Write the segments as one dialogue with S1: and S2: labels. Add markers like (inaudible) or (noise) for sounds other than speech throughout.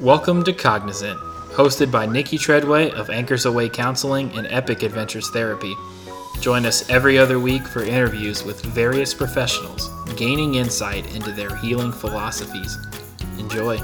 S1: Welcome to Cognizant, hosted by Nikki Treadway of Anchors Away Counseling and Epic Adventures Therapy. Join us every other week for interviews with various professionals, gaining insight into their healing philosophies. Enjoy.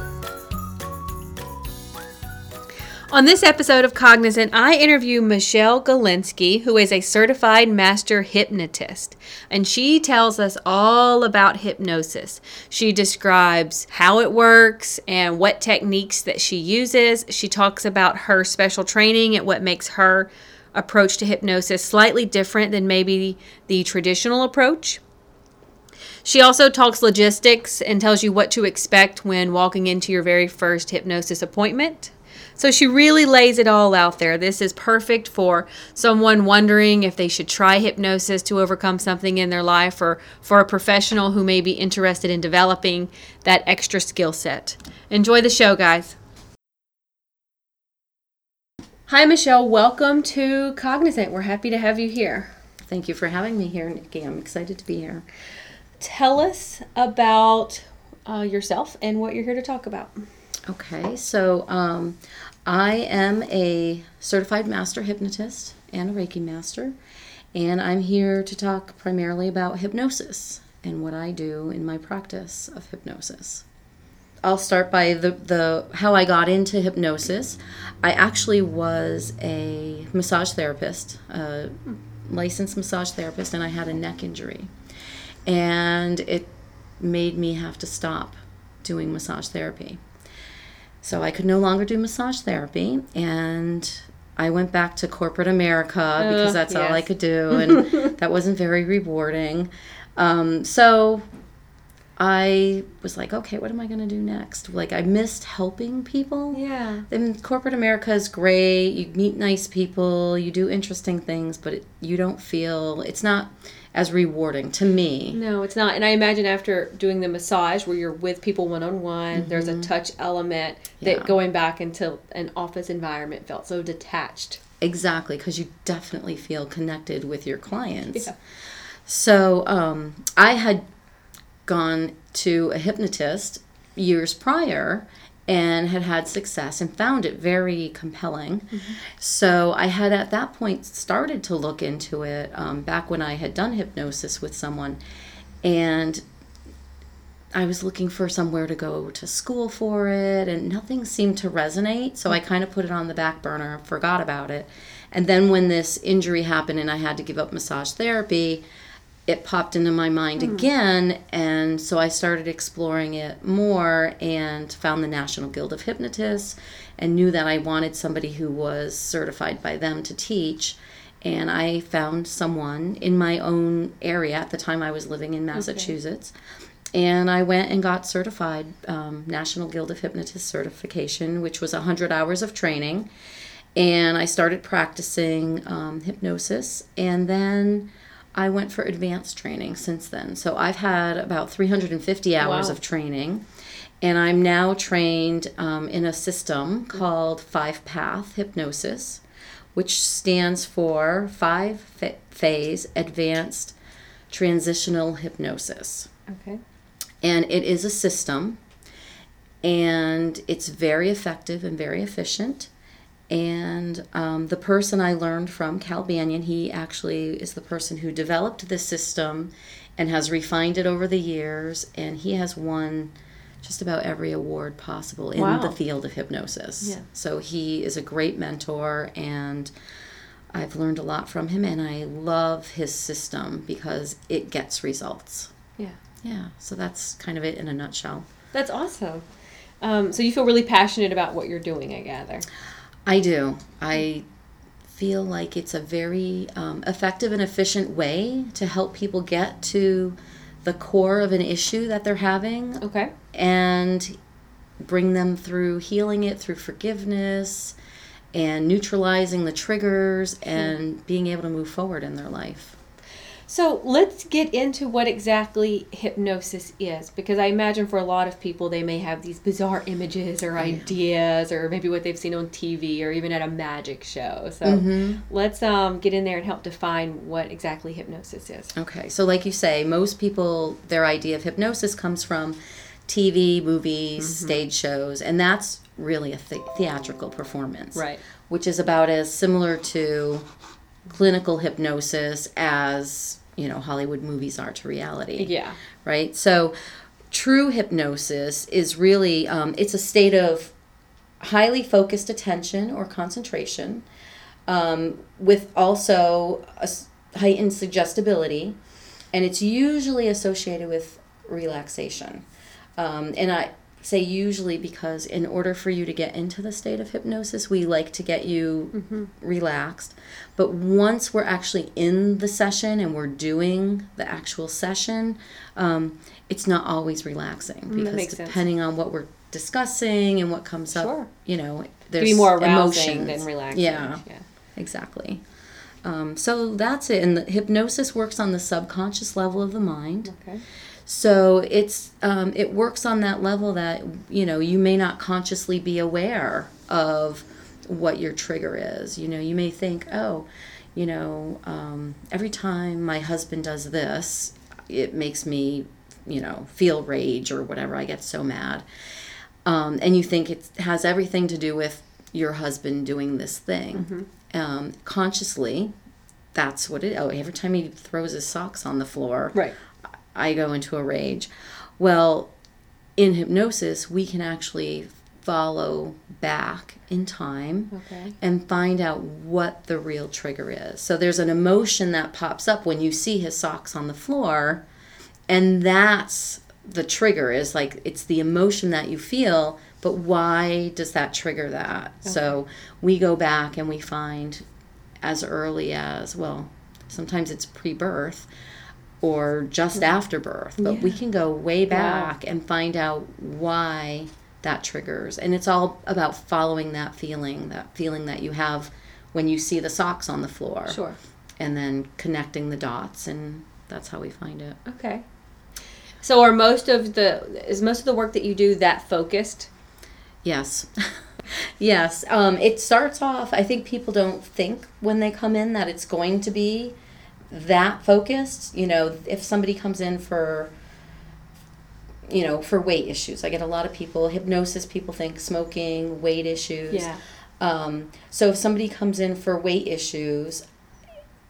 S2: On this episode of Cognizant, I interview Michelle Galinsky, who is a certified master hypnotist, and she tells us all about hypnosis. She describes how it works and what techniques that she uses. She talks about her special training and what makes her approach to hypnosis slightly different than maybe the traditional approach. She also talks logistics and tells you what to expect when walking into your very first hypnosis appointment. So she really lays it all out there. This is perfect for someone wondering if they should try hypnosis to overcome something in their life or for a professional who may be interested in developing that extra skill set. Enjoy the show, guys. Hi, Michelle. Welcome to Cognizant. We're happy to have you here.
S3: Thank you for having me here, Nikki. I'm excited to be here.
S2: Tell us about uh, yourself and what you're here to talk about.
S3: Okay, so um, I am a certified master hypnotist and a Reiki master, and I'm here to talk primarily about hypnosis and what I do in my practice of hypnosis. I'll start by the, the how I got into hypnosis. I actually was a massage therapist, a licensed massage therapist, and I had a neck injury. And it made me have to stop doing massage therapy. So I could no longer do massage therapy and I went back to corporate America because that's yes. all I could do (laughs) and that wasn't very rewarding. Um, so I was like, okay, what am I going to do next? Like, I missed helping people.
S2: Yeah.
S3: And corporate America is great. You meet nice people, you do interesting things, but it, you don't feel, it's not, as rewarding to me.
S2: No, it's not. And I imagine after doing the massage where you're with people one on one, there's a mm-hmm. touch element that yeah. going back into an office environment felt so detached.
S3: Exactly, because you definitely feel connected with your clients. Yeah. So um, I had gone to a hypnotist years prior and had had success and found it very compelling. Mm-hmm. So I had at that point started to look into it um, back when I had done hypnosis with someone, and I was looking for somewhere to go to school for it, and nothing seemed to resonate. So I kind of put it on the back burner, forgot about it. And then when this injury happened and I had to give up massage therapy, it popped into my mind mm. again and so i started exploring it more and found the national guild of hypnotists and knew that i wanted somebody who was certified by them to teach and i found someone in my own area at the time i was living in massachusetts okay. and i went and got certified um, national guild of hypnotists certification which was 100 hours of training and i started practicing um, hypnosis and then I went for advanced training since then. So I've had about 350 hours wow. of training. And I'm now trained um, in a system called Five Path Hypnosis, which stands for Five Phase Advanced Transitional Hypnosis.
S2: Okay.
S3: And it is a system, and it's very effective and very efficient. And um, the person I learned from, Cal Banyan, he actually is the person who developed this system and has refined it over the years. And he has won just about every award possible in wow. the field of hypnosis. Yeah. So he is a great mentor, and I've learned a lot from him. And I love his system because it gets results.
S2: Yeah.
S3: Yeah. So that's kind of it in a nutshell.
S2: That's awesome. Um, so you feel really passionate about what you're doing, I gather.
S3: I do. I feel like it's a very um, effective and efficient way to help people get to the core of an issue that they're having.
S2: Okay.
S3: And bring them through healing it through forgiveness and neutralizing the triggers and being able to move forward in their life.
S2: So let's get into what exactly hypnosis is, because I imagine for a lot of people they may have these bizarre images or ideas, or maybe what they've seen on TV or even at a magic show. So mm-hmm. let's um, get in there and help define what exactly hypnosis is.
S3: Okay, so like you say, most people their idea of hypnosis comes from TV, movies, stage shows, and that's really a the- theatrical performance.
S2: Right.
S3: Which is about as similar to clinical hypnosis as, you know, Hollywood movies are to reality
S2: Yeah.
S3: right? So, true hypnosis is really um, it's a state of highly focused attention or concentration, um, with also a heightened suggestibility, and it's usually associated with relaxation. Um, and I say usually because in order for you to get into the state of hypnosis, we like to get you relaxed. But once we're actually in the session and we're doing the actual session, um, it's not always relaxing because
S2: makes sense.
S3: depending on what we're discussing and what comes
S2: Sure.
S3: up, you know, there's
S2: be more arousing
S3: emotions.
S2: than relaxing.
S3: Yeah,
S2: Yeah.
S3: exactly. Um, so that's it. And the hypnosis works on the subconscious level of the mind.
S2: Okay.
S3: So it's um, it works on that level that you know you may not consciously be aware of what your trigger is. You know, you may think, oh, you know, um, every time my husband does this, it makes me, you know, feel rage or whatever. I get so mad, um, and you think it has everything to do with your husband doing this thing. Um, consciously, that's what it. Oh, every time he throws his socks on the floor,
S2: Right.
S3: I go into a rage. Well, in hypnosis, we can actually follow back in time
S2: Okay.
S3: and find out what the real trigger is. So there's an emotion that pops up when you see his socks on the floor, and that's the trigger is like it's the emotion that you feel, but why does that trigger that? So we go back and we find as early as, well, sometimes it's pre-birth or just after birth, but we can go way back and find out why that triggers. And it's all about following that feeling, that feeling that you have when you see the socks on the floor.
S2: Sure.
S3: And then connecting the dots and that's how we find it.
S2: Okay. So are most of the is most of the work that you do that focused?
S3: Yes. (laughs) yes. Um, it starts off, I think people don't think when they come in that it's going to be that focused. You know, if somebody comes in for, you know, for weight issues, I get a lot of people, hypnosis, people think smoking, weight issues. Um, so if somebody comes in for weight issues,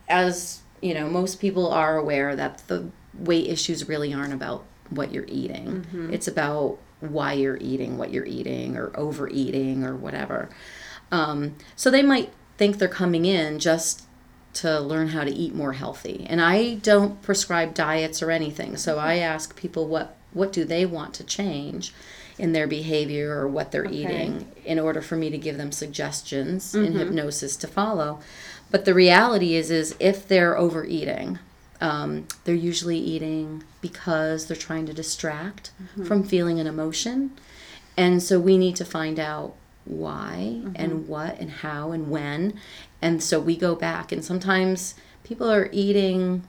S3: as you know, most people are aware that the weight issues really aren't about what you're eating. It's about why you're eating what you're eating or overeating or whatever. Um, so they might think they're coming in just to learn how to eat more healthy. And I don't prescribe diets or anything. So I mm-hmm. ask people what what do they want to change in their behavior or what they're eating in order for me to give them suggestions in mm-hmm. hypnosis to follow. But the reality is is if they're overeating, um, they're usually eating because they're trying to distract mm-hmm. from feeling an emotion. And so we need to find out why and what and how and when. And so we go back, and sometimes people are eating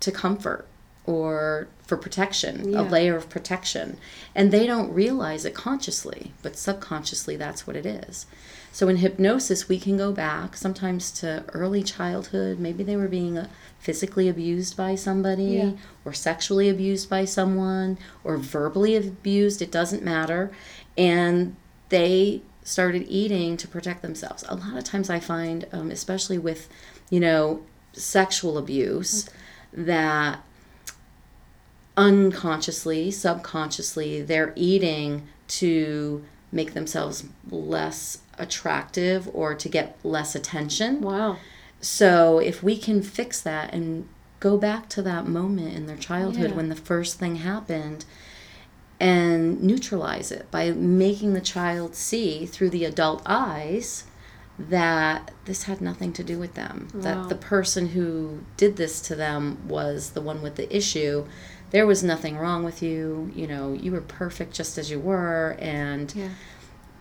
S3: to comfort or for protection, a layer of protection. And they don't realize it consciously, but subconsciously, that's what it is. So in hypnosis, we can go back sometimes to early childhood. Maybe they were being uh, physically abused by somebody,
S2: Yeah.
S3: or sexually abused by someone, or verbally abused. It doesn't matter. And they started eating to protect themselves. A lot of times I find, um, especially with, you know, sexual abuse, that unconsciously, subconsciously, they're eating to make themselves less attractive or to get less attention.
S2: Wow.
S3: So if we can fix that and go back to that moment in their childhood
S2: Yeah.
S3: when the first thing happened and neutralize it by making the child see through the adult eyes that this had nothing to do with them
S2: Wow.
S3: that the person who did this to them was the one with the issue there was nothing wrong with you you know you were perfect just as you were and
S2: Yeah.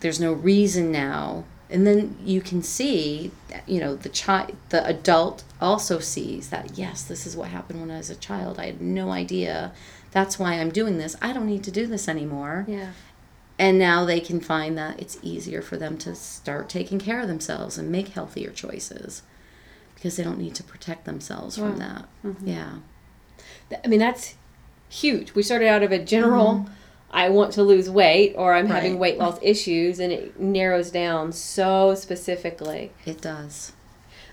S3: there's no reason now and then you can see that, you know the child the adult also sees that yes this is what happened when i was a child i had no idea that's why i'm doing this i don't need to do this anymore
S2: Yeah.
S3: and now they can find that it's easier for them to start taking care of themselves and make healthier choices because they don't need to protect themselves from mm. that mm-hmm.
S2: yeah I mean, that's huge. We started out of a general mm-hmm. I want to lose weight or I'm having weight loss issues and it narrows down so specifically.
S3: It does.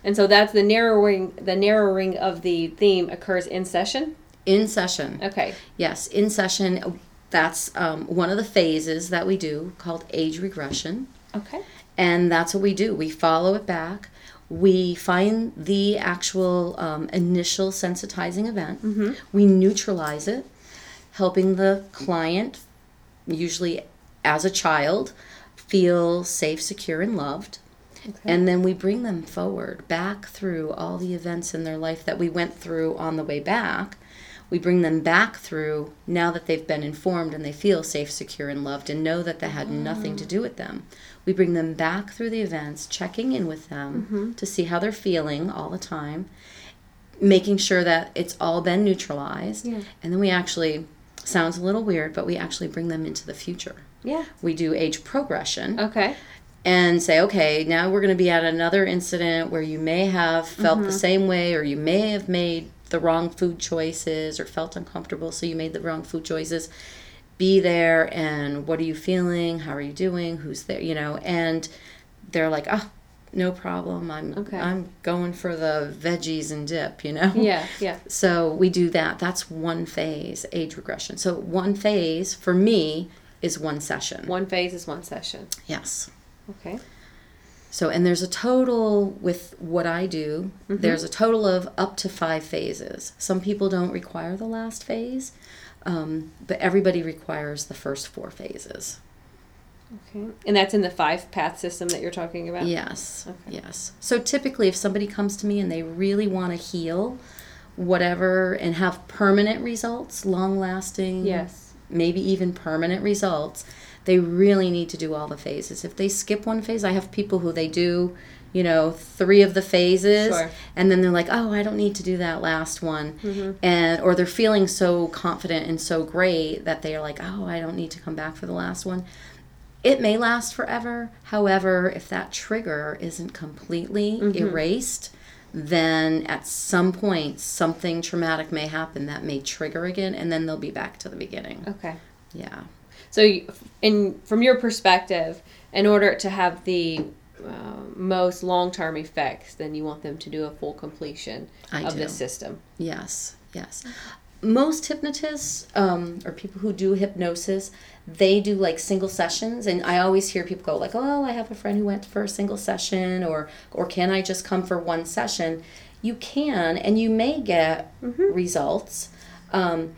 S2: And so that's the narrowing the narrowing of the theme occurs in session.
S3: In session.
S2: Okay.
S3: Yes, in session. That's um, one of the phases that we do called age regression.
S2: Okay.
S3: And that's what we do. We follow it back. We find the actual um, initial sensitizing event. We neutralize it, helping the client, usually as a child, feel safe, secure, and loved. Okay. And then we bring them forward back through all the events in their life that we went through on the way back. We bring them back through now that they've been informed and they feel safe, secure, and loved and know that that had nothing to do with them. We bring them back through the events, checking in with them to see how they're feeling all the time, making sure that it's all been neutralized.
S2: Yeah.
S3: And then we actually, sounds a little weird, but we actually bring them into the future.
S2: Yeah.
S3: We do age progression
S2: Okay.
S3: and say, okay, now we're going to be at another incident where you may have felt
S2: Mm-hmm.
S3: the same way, or you may have made the wrong food choices, or felt uncomfortable, so you made the wrong food choices. Be there, and what are you feeling? How are you doing? Who's there? You know, and they're like, oh, no problem. I'm
S2: Okay.
S3: I'm going for the veggies and dip. You know.
S2: Yeah. Yeah. (laughs)
S3: So we do that. That's one phase, age regression. So one phase for me is one session.
S2: One phase is one session.
S3: Yes.
S2: Okay.
S3: So, and there's a total with what I do,
S2: Mm-hmm.
S3: there's a total of up to five phases. Some people don't require the last phase, um, but everybody requires the first four phases.
S2: Okay. And that's in the five path system that you're talking about?
S3: Yes.
S2: Okay.
S3: Yes. So typically, if somebody comes to me and they really want to heal whatever and have permanent results, long lasting,
S2: Yes.
S3: maybe even permanent results, they really need to do all the phases. If they skip one phase, I have people who they do, you know, three of the phases,
S2: Sure.
S3: and then they're like, "Oh, I don't need to do that last one,"
S2: Mm-hmm.
S3: and or they're feeling so confident and so great that they are like, "Oh, I don't need to come back for the last one." It may last forever. However, if that trigger isn't completely
S2: Mm-hmm.
S3: erased, then at some point something traumatic may happen that may trigger again, and then they'll be back to the beginning.
S2: Okay.
S3: Yeah.
S2: So, in from your perspective, in order to have the uh, most long-term effects, then you want them to do a full completion
S3: I
S2: of
S3: do.
S2: the system.
S3: Yes, yes. Most hypnotists, um, or people who do hypnosis, they do like single sessions, and I always hear people go like, "Oh, I have a friend who went for a single session," or "Or can I just come for one session?" You can, and you may get results. Um,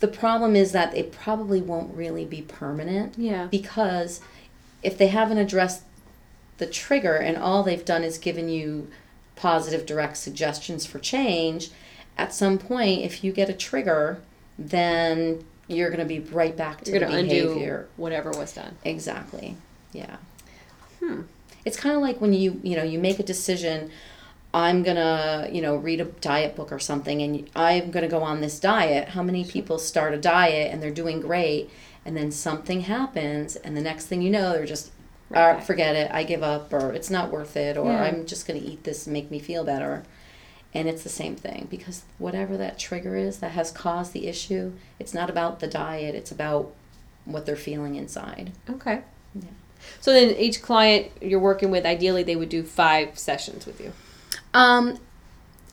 S3: the problem is that it probably won't really be permanent
S2: Yeah.
S3: because if they haven't addressed the trigger and all they've done is given you positive direct suggestions for change at some point if you get a trigger then you're going to be right back to
S2: You're
S3: the
S2: going to
S3: behavior
S2: undo whatever was done.
S3: exactly yeah
S2: Hmm.
S3: it's kind of like when you you know you make a decision i'm gonna you know read a diet book or something and i'm gonna go on this diet how many people start a diet and they're doing great and then something happens and the next thing you know they're just
S2: Right
S3: "Ah, forget it i give up or it's not worth it or
S2: Yeah.
S3: i'm just gonna eat this and make me feel better and it's the same thing because whatever that trigger is that has caused the issue it's not about the diet it's about what they're feeling inside
S2: Okay.
S3: Yeah.
S2: So then each client you're working with, ideally, they would do five sessions with you,
S3: um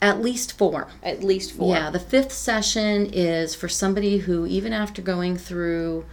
S3: at least four
S2: at least four.
S3: Yeah, the fifth session is for somebody who, even after going through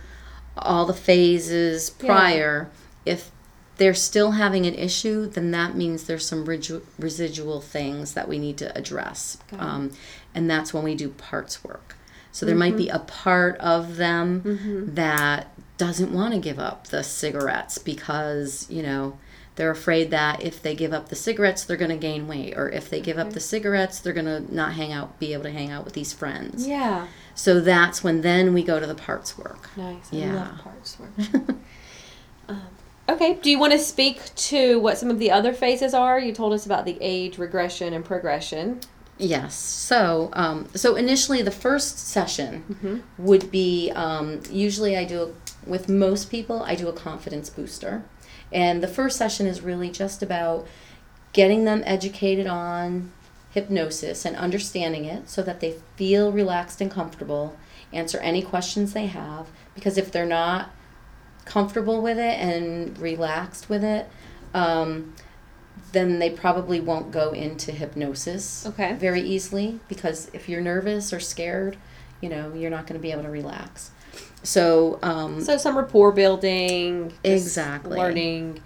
S3: all the phases
S2: Yeah.
S3: prior, if they're still having an issue, then that means there's some residu- residual things that we need to address. Um, and that's when we do parts work. So there might be a part of them that doesn't want to give up the cigarettes because, you know, they're afraid that if they give up the cigarettes, they're going to gain weight. Or if they give up the cigarettes, they're going to not hang out, be able to hang out with these friends.
S2: Yeah.
S3: So that's when then we go to the parts work.
S2: Nice. I
S3: Yeah.
S2: love parts work. (laughs) um, okay. Do you want to speak to what some of the other phases are? You told us about the age regression and progression.
S3: Yes. So, um, so initially, the first session would be um, usually I do with most people I do a confidence booster, and the first session is really just about getting them educated on hypnosis and understanding it so that they feel relaxed and comfortable answer any questions they have. Because if they're not comfortable with it and relaxed with it, um, then they probably won't go into hypnosis
S2: Okay.
S3: very easily because if you're nervous or scared, you know, you're not going to be able to relax. So, um,
S2: So some rapport building,
S3: Exactly.
S2: learning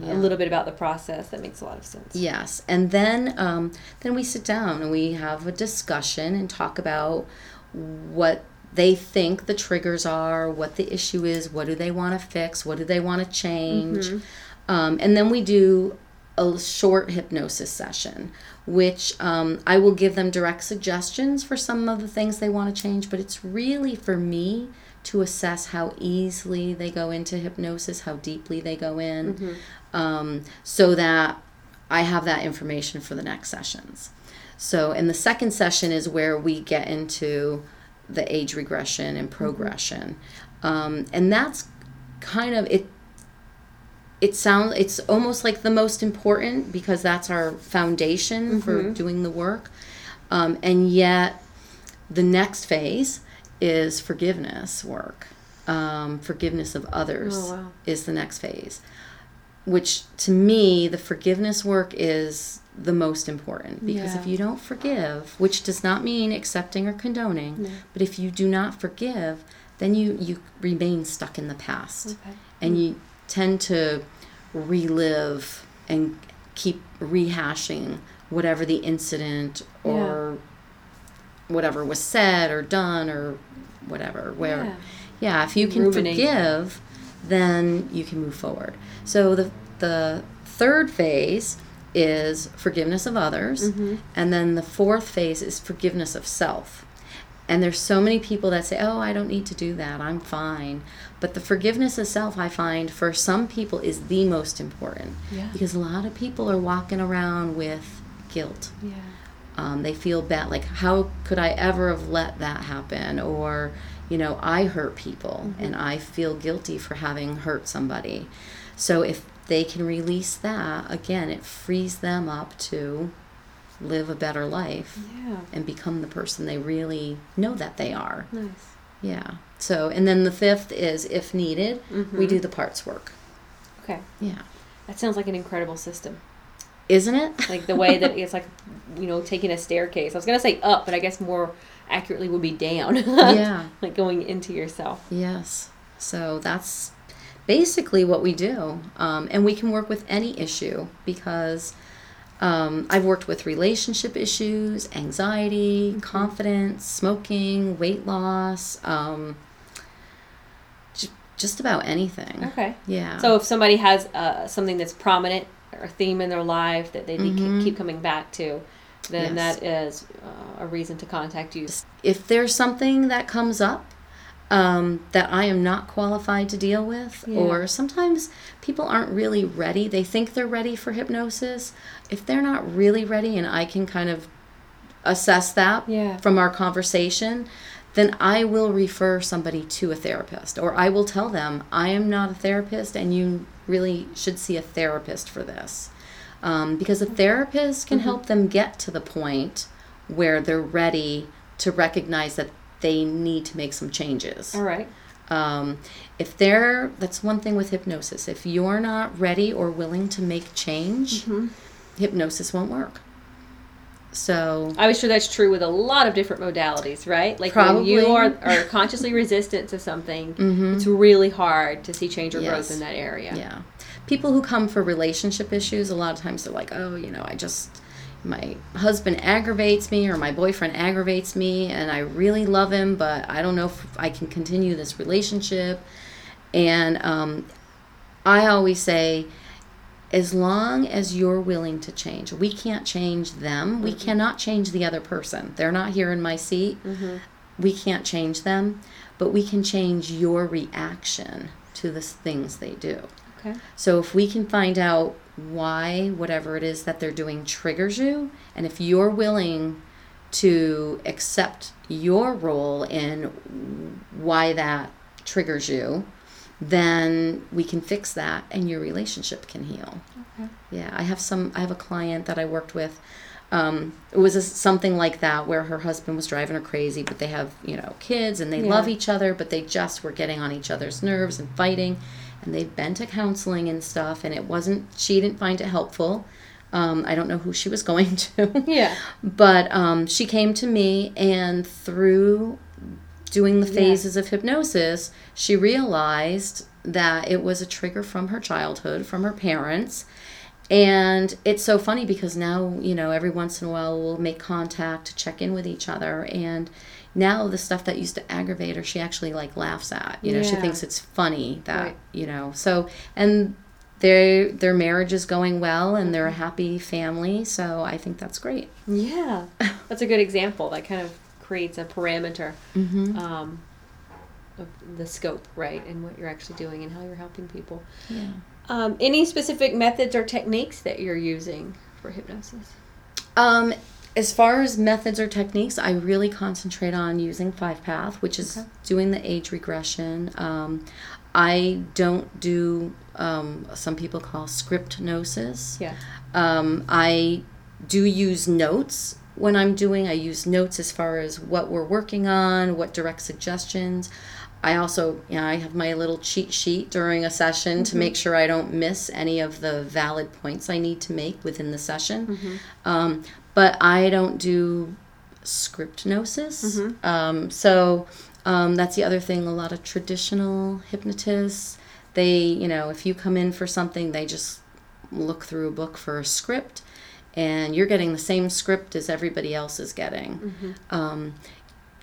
S3: Yeah.
S2: a little bit about the process. That makes a lot of sense.
S3: Yes, and then um, then we sit down and we have a discussion and talk about what they think the triggers are, what the issue is, what do they want to fix, what do they want to change, um, and then we do a short hypnosis session, which um, I will give them direct suggestions for some of the things they want to change, but it's really for me to assess how easily they go into hypnosis, how deeply they go in, um, so that I have that information for the next sessions. So, and the second session is where we get into the age regression and progression, um, and that's kind of it. It sounds it's almost like the most important because that's our foundation for doing the work, um, and yet the next phase is forgiveness work. Um, forgiveness of others
S2: Oh, wow.
S3: is the next phase which to me the forgiveness work is the most important because
S2: Yeah.
S3: if you don't forgive which does not mean accepting or condoning but if you do not forgive then you you remain stuck in the past
S2: Okay.
S3: and you tend to relive and keep rehashing whatever the incident or whatever was said or done or whatever where
S2: Yeah.
S3: yeah, if you can
S2: Ruminate.
S3: forgive then you can move forward so the the third phase is forgiveness of others
S2: Mm-hmm.
S3: and then the fourth phase is forgiveness of self and there's so many people that say oh i don't need to do that. I'm fine. But the forgiveness of self i find for some people is the most important.
S2: Yeah.
S3: because a lot of people are walking around with guilt.
S2: Yeah.
S3: um, they feel bad. Like how could i ever have let that happen? Or you know i hurt people and i feel guilty for having hurt somebody. So if they can release that again it frees them up to live a better life
S2: Yeah.
S3: and become the person they really know that they are
S2: Nice.
S3: yeah so and then the fifth is if needed we do the parts work
S2: Okay.
S3: yeah
S2: That sounds like an incredible system.
S3: isn't it (laughs)
S2: Like the way that (laughs) it's like, you know, taking a staircase. I was gonna say up, but I guess more accurately would be down. (laughs)
S3: yeah
S2: like going into yourself.
S3: Yes. So that's basically what we do. Um, and we can work with any issue because um, I've worked with relationship issues, anxiety, confidence, smoking, weight loss, um, j- just about anything.
S2: Okay.
S3: Yeah.
S2: So if somebody has uh, something that's prominent or a theme in their life that they keep-
S3: Mhm.
S2: keep coming back to, then
S3: Yes.
S2: that is uh, a reason to contact you.
S3: if there's something that comes up um, that I am not qualified to deal with,
S2: Yeah.
S3: or sometimes people aren't really ready, they think they're ready for hypnosis. If they're not really ready, and I can kind of assess that
S2: Yeah.
S3: from our conversation, then I will refer somebody to a therapist, or I will tell them, I am not a therapist, and you really should see a therapist for this. Um, because a therapist can help them get to the point where they're ready to recognize that they need to make some changes.
S2: All right.
S3: Um, if they're, that's one thing with hypnosis. If you're not ready or willing to make change, hypnosis won't work. So,
S2: I was sure that's true with a lot of different modalities, right? Like when you are, are consciously resistant to something, it's really hard to see change or growth in that area.
S3: yeah. People who come for relationship issues, a lot of times they're like, oh, you know, I just, my husband aggravates me or my boyfriend aggravates me and I really love him, but I don't know if I can continue this relationship. And um, I always say, as long as you're willing to change, we can't change them. We cannot change the other person. They're not here in my seat. We can't change them, but we can change your reaction to the things they do.
S2: Okay.
S3: So if we can find out why whatever it is that they're doing triggers you, and if you're willing to accept your role in why that triggers you, then we can fix that and your relationship can heal.
S2: Okay.
S3: Yeah, I have some I have a client that I worked with um, it was a, something like that where her husband was driving her crazy, but they have you know kids and they
S2: Yeah.
S3: love each other, but they just were getting on each other's nerves and fighting, and they've been to counseling and stuff, and it wasn't. She didn't find it helpful. Um, I don't know who she was (laughs) going to.
S2: Yeah.
S3: But um, she came to me, and through doing the
S2: Yeah.
S3: phases of hypnosis, she realized that it was a trigger from her childhood, from her parents. And it's so funny because now, you know, every once in a while we'll make contact check in with each other. And now the stuff that used to aggravate her, she actually like laughs at. You know, she thinks it's funny that,
S2: Right.
S3: you know, so, and their their marriage is going well and they're a happy family so i think that's great
S2: Yeah. (laughs) That's a good example. That kind of creates a parameter
S3: mm-hmm.
S2: um, of the scope, right, and what you're actually doing and how you're helping people.
S3: yeah
S2: Um, any specific methods or techniques that you're using for hypnosis?
S3: Um, as far as methods or techniques, I really concentrate on using five path, which is
S2: Okay.
S3: doing the age regression. Um, I don't do um, some people call scriptnosis.
S2: Yeah.
S3: Um, I do use notes when I'm doing. I use notes as far as what we're working on, what direct suggestions. I also, you know, I have my little cheat sheet during a session to make sure I don't miss any of the valid points I need to make within the session. Um, but I don't do scriptnosis. Um, so um, that's the other thing. A lot of traditional hypnotists, they, you know, if you come in for something, they just look through a book for a script, and you're getting the same script as everybody else is getting. Um,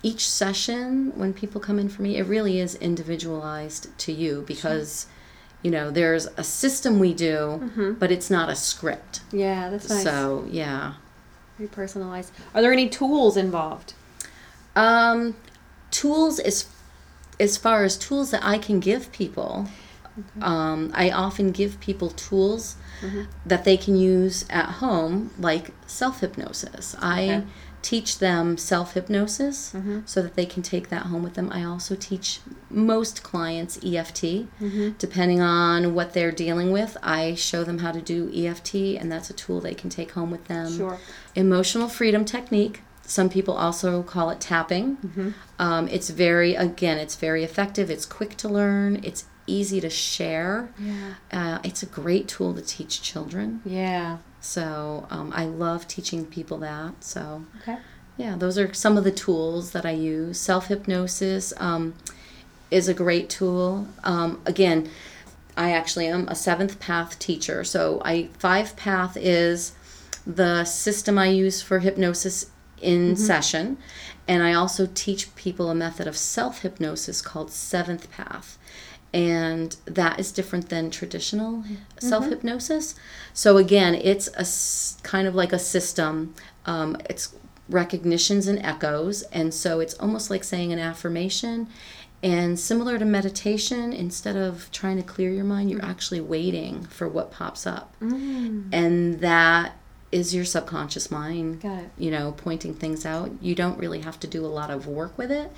S3: each session, when people come in for me, it really is individualized to you because, you know, there's a system we do, but it's not a script.
S2: Yeah, that's nice.
S3: So, yeah.
S2: Very personalized. Are there any tools involved?
S3: Um, tools as as far as tools that I can give people, um, I often give people tools that they can use at home, like self hypnosis. I
S2: Okay.
S3: Teach them self hypnosis so that they can take that home with them. I also teach most clients EFT, depending on what they're dealing with. I show them how to do EFT, and that's a tool they can take home with them
S2: Sure.
S3: emotional freedom technique. Some people also call it tapping. Um, it's very, again, it's very effective. It's quick to learn. It's easy to share.
S2: Yeah.
S3: Uh, it's a great tool to teach children.
S2: Yeah.
S3: So um, I love teaching people that. So
S2: Okay.
S3: yeah, those are some of the tools that I use. Self hypnosis um, is a great tool. Um, again, I actually am a seventh path teacher. So I five path is the system I use for hypnosis in session, and I also teach people a method of self hypnosis called seventh path. And that is different than traditional self hypnosis. So, again, it's a kind of like a system. Um, it's recognitions and echoes. And so it's almost like saying an affirmation. And similar to meditation, instead of trying to clear your mind, you're actually waiting for what pops up. And that is your subconscious mind,
S2: Got it.
S3: you know, pointing things out. You don't really have to do a lot of work with it.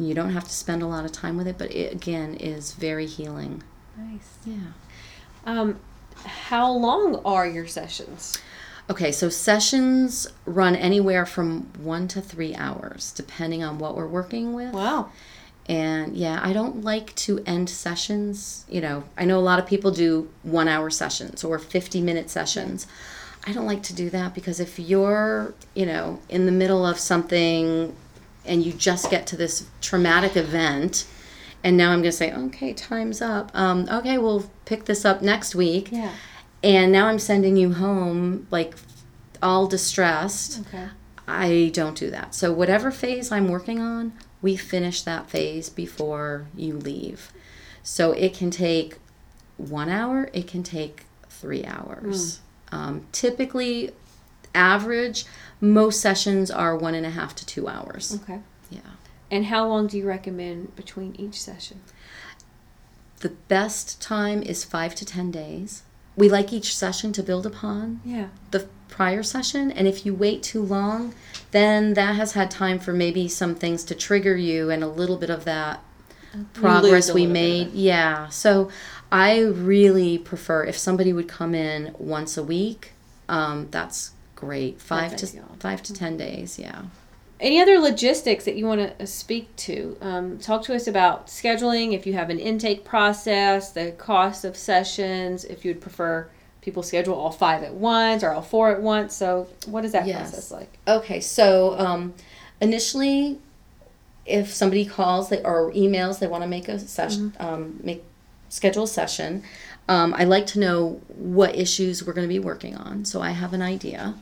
S3: You don't have to spend a lot of time with it, but it again is very healing.
S2: Nice.
S3: Yeah.
S2: Um, how long are your sessions?
S3: Okay, so sessions run anywhere from one to three hours, depending on what we're working with.
S2: Wow.
S3: And yeah, I don't like to end sessions. You know, I know a lot of people do one hour sessions or 50 minute sessions. I don't like to do that because if you're, you know, in the middle of something and you just get to this traumatic event, and now I'm going to say, okay, time's up. Um, okay, we'll pick this up next week.
S2: Yeah.
S3: And now I'm sending you home like all distressed.
S2: Okay.
S3: I don't do that. So whatever phase I'm working on, we finish that phase before you leave. So it can take one hour, it can take three hours. Um, typically, average, most sessions are one and a half to two hours.
S2: Okay.
S3: Yeah.
S2: And how long do you recommend between each session?
S3: The best time is five to ten days. We like each session to build upon
S2: Yeah.
S3: the prior session and if you wait too long then that has had time for maybe some things to trigger you and a little bit of that
S2: lose
S3: progress we
S2: little bit of
S3: made yeah so i really prefer if somebody would come in once a week um, that's great. Five to five to ten days. Yeah.
S2: Any other logistics that you want to speak to? Um, talk to us about scheduling, if you have an intake process, the cost of sessions, if you'd prefer people schedule all five at once or all four at once. So, what is that
S3: Yes.
S2: process like?
S3: Okay, so um, initially, if somebody calls they, or emails, they want to make a session, um, make schedule a session. Um, I like to know what issues we're going to be working on, so I have an idea.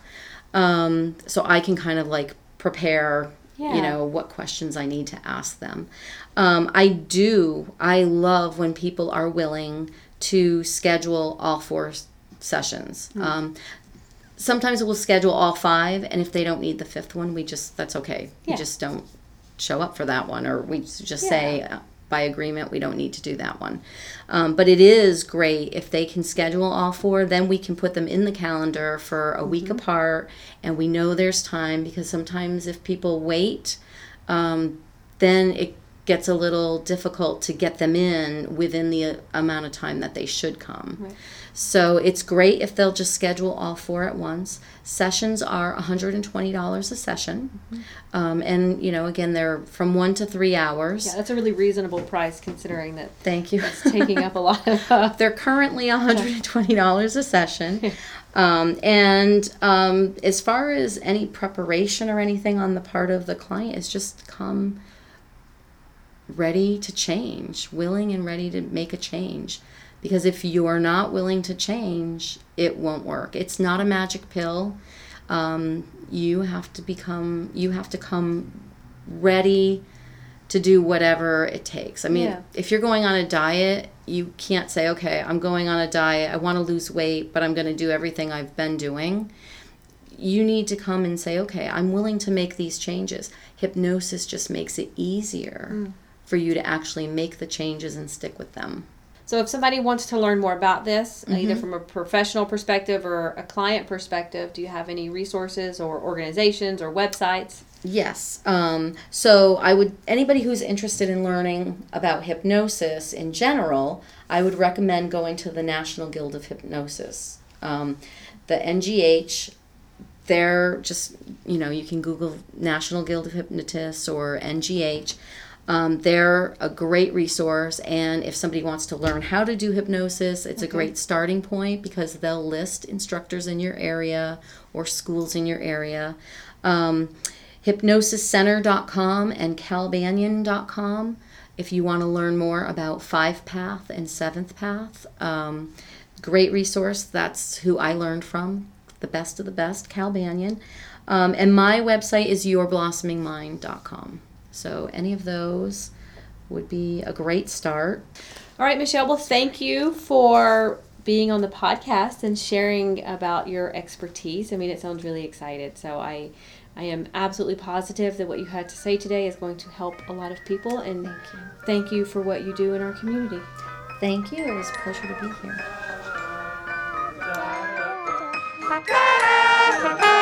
S3: Um, so I can kind of like prepare,
S2: Yeah.
S3: you know, what questions I need to ask them. Um, I do. I love when people are willing to schedule all four sessions. Um, sometimes we'll schedule all five and if they don't need the fifth one we just that's okay
S2: yeah.
S3: we just don't show up for that one or we just say uh, by agreement we don't need to do that one. Um, but it is great if they can schedule all four then we can put them in the calendar for a week apart and we know there's time because sometimes if people wait um, then it gets a little difficult to get them in within the uh, amount of time that they should come. So it's great if they'll just schedule all four at once. Sessions are $120 a session. Um, and, you know, again, they're from one to three hours.
S2: Yeah, that's a really reasonable price considering that
S3: Thank you.
S2: it's taking up a lot of. Uh, (laughs)
S3: They're currently $120 a session. Um, and um, as far as any preparation or anything on the part of the client, is just come ready to change, willing and ready to make a change. Because if you are not willing to change, it won't work. It's not a magic pill. Um, you have to become, you have to come ready to do whatever it takes. I mean,
S2: Yeah.
S3: if you're going on a diet, you can't say, okay, I'm going on a diet, I want to lose weight, but I'm going to do everything I've been doing. You need to come and say, okay, I'm willing to make these changes. Hypnosis just makes it easier for you to actually make the changes and stick with them.
S2: So, if somebody wants to learn more about this, uh,
S3: Mm-hmm.
S2: either from a professional perspective or a client perspective, do you have any resources or organizations or websites?
S3: Yes. Um, so I would anybody who's interested in learning about hypnosis in general, I would recommend going to the National Guild of Hypnosis. Um, the NGH, they're just you know you can Google National Guild of Hypnotists or NGH. Um, they're a great resource, and if somebody wants to learn how to do hypnosis, it's a great starting point because they'll list instructors in your area or schools in your area. Um, hypnosiscenter.com and calbanyan.com if you want to learn more about five path and seventh path um, great resource. That's who i learned from the best of the best cal banyan. Um, and my website is yourblossomingmind.com so any of those would be a great start
S2: All right, Michelle. Well, thank you for being on the podcast and sharing about your expertise. I mean, it sounds really excited. So I, I am absolutely positive that what you had to say today is going to help a lot of people. And thank you, thank you for what you do in our community.
S3: thank you it was a pleasure to be here
S4: Thank you.